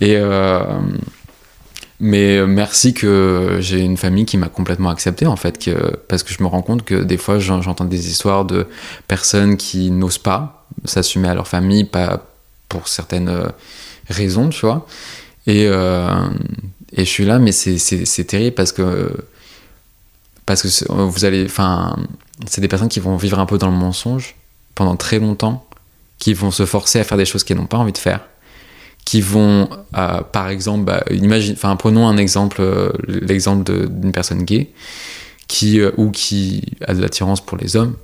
Et mais merci que j'ai une famille qui m'a complètement accepté en fait, parce que je me rends compte que des fois j'entends des histoires de personnes qui n'osent pas s'assumer à leur famille, pour certaines raisons, tu vois. Et, et je suis là, mais c'est terrible parce que parce que vous allez, enfin, c'est des personnes qui vont vivre un peu dans le mensonge pendant très longtemps, qui vont se forcer à faire des choses qu'elles n'ont pas envie de faire, qui vont, euh, par exemple, bah, prenons un exemple, euh, l'exemple d'une personne gay qui euh, ou qui a de l'attirance pour les hommes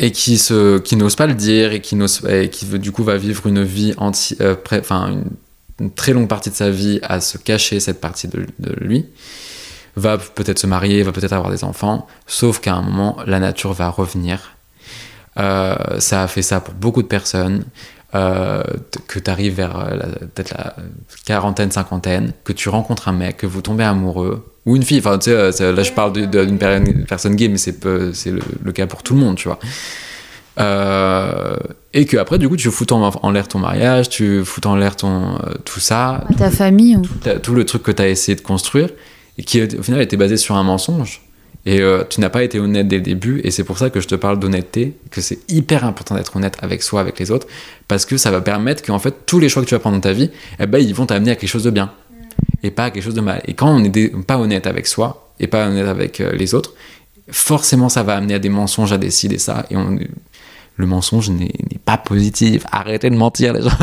et qui qui n'ose pas le dire et qui qui du coup va vivre une vie une très longue partie de sa vie à se cacher cette partie de, lui, va peut-être se marier, va peut-être avoir des enfants, sauf qu'à un moment, la nature va revenir. Ça a fait ça pour beaucoup de personnes. Euh, que tu arrives vers euh, peut-être la quarantaine, cinquantaine, que tu rencontres un mec, que vous tombez amoureux, ou une fille, enfin tu sais, là je parle d'une personne gay, mais c'est le, le, cas pour tout le monde, tu vois. Euh, et que après du coup tu fous en, en l'air ton mariage, tu fous en l'air ton euh, tout ça, ta famille, tout, le truc que tu as essayé de construire et qui au final était basé sur un mensonge. Et euh, tu n'as pas été honnête dès le début, et c'est pour ça que je te parle d'honnêteté, que c'est hyper important d'être honnête avec soi, avec les autres, parce que ça va permettre qu'en fait tous les choix que tu vas prendre dans ta vie, eh ben, ils vont t'amener à quelque chose de bien, et pas à quelque chose de mal. Et quand on n'est pas honnête avec soi, et pas honnête avec les autres, forcément ça va amener à des mensonges, à décider ça, et on, le mensonge n'est pas positif. Arrêtez de mentir, les gens.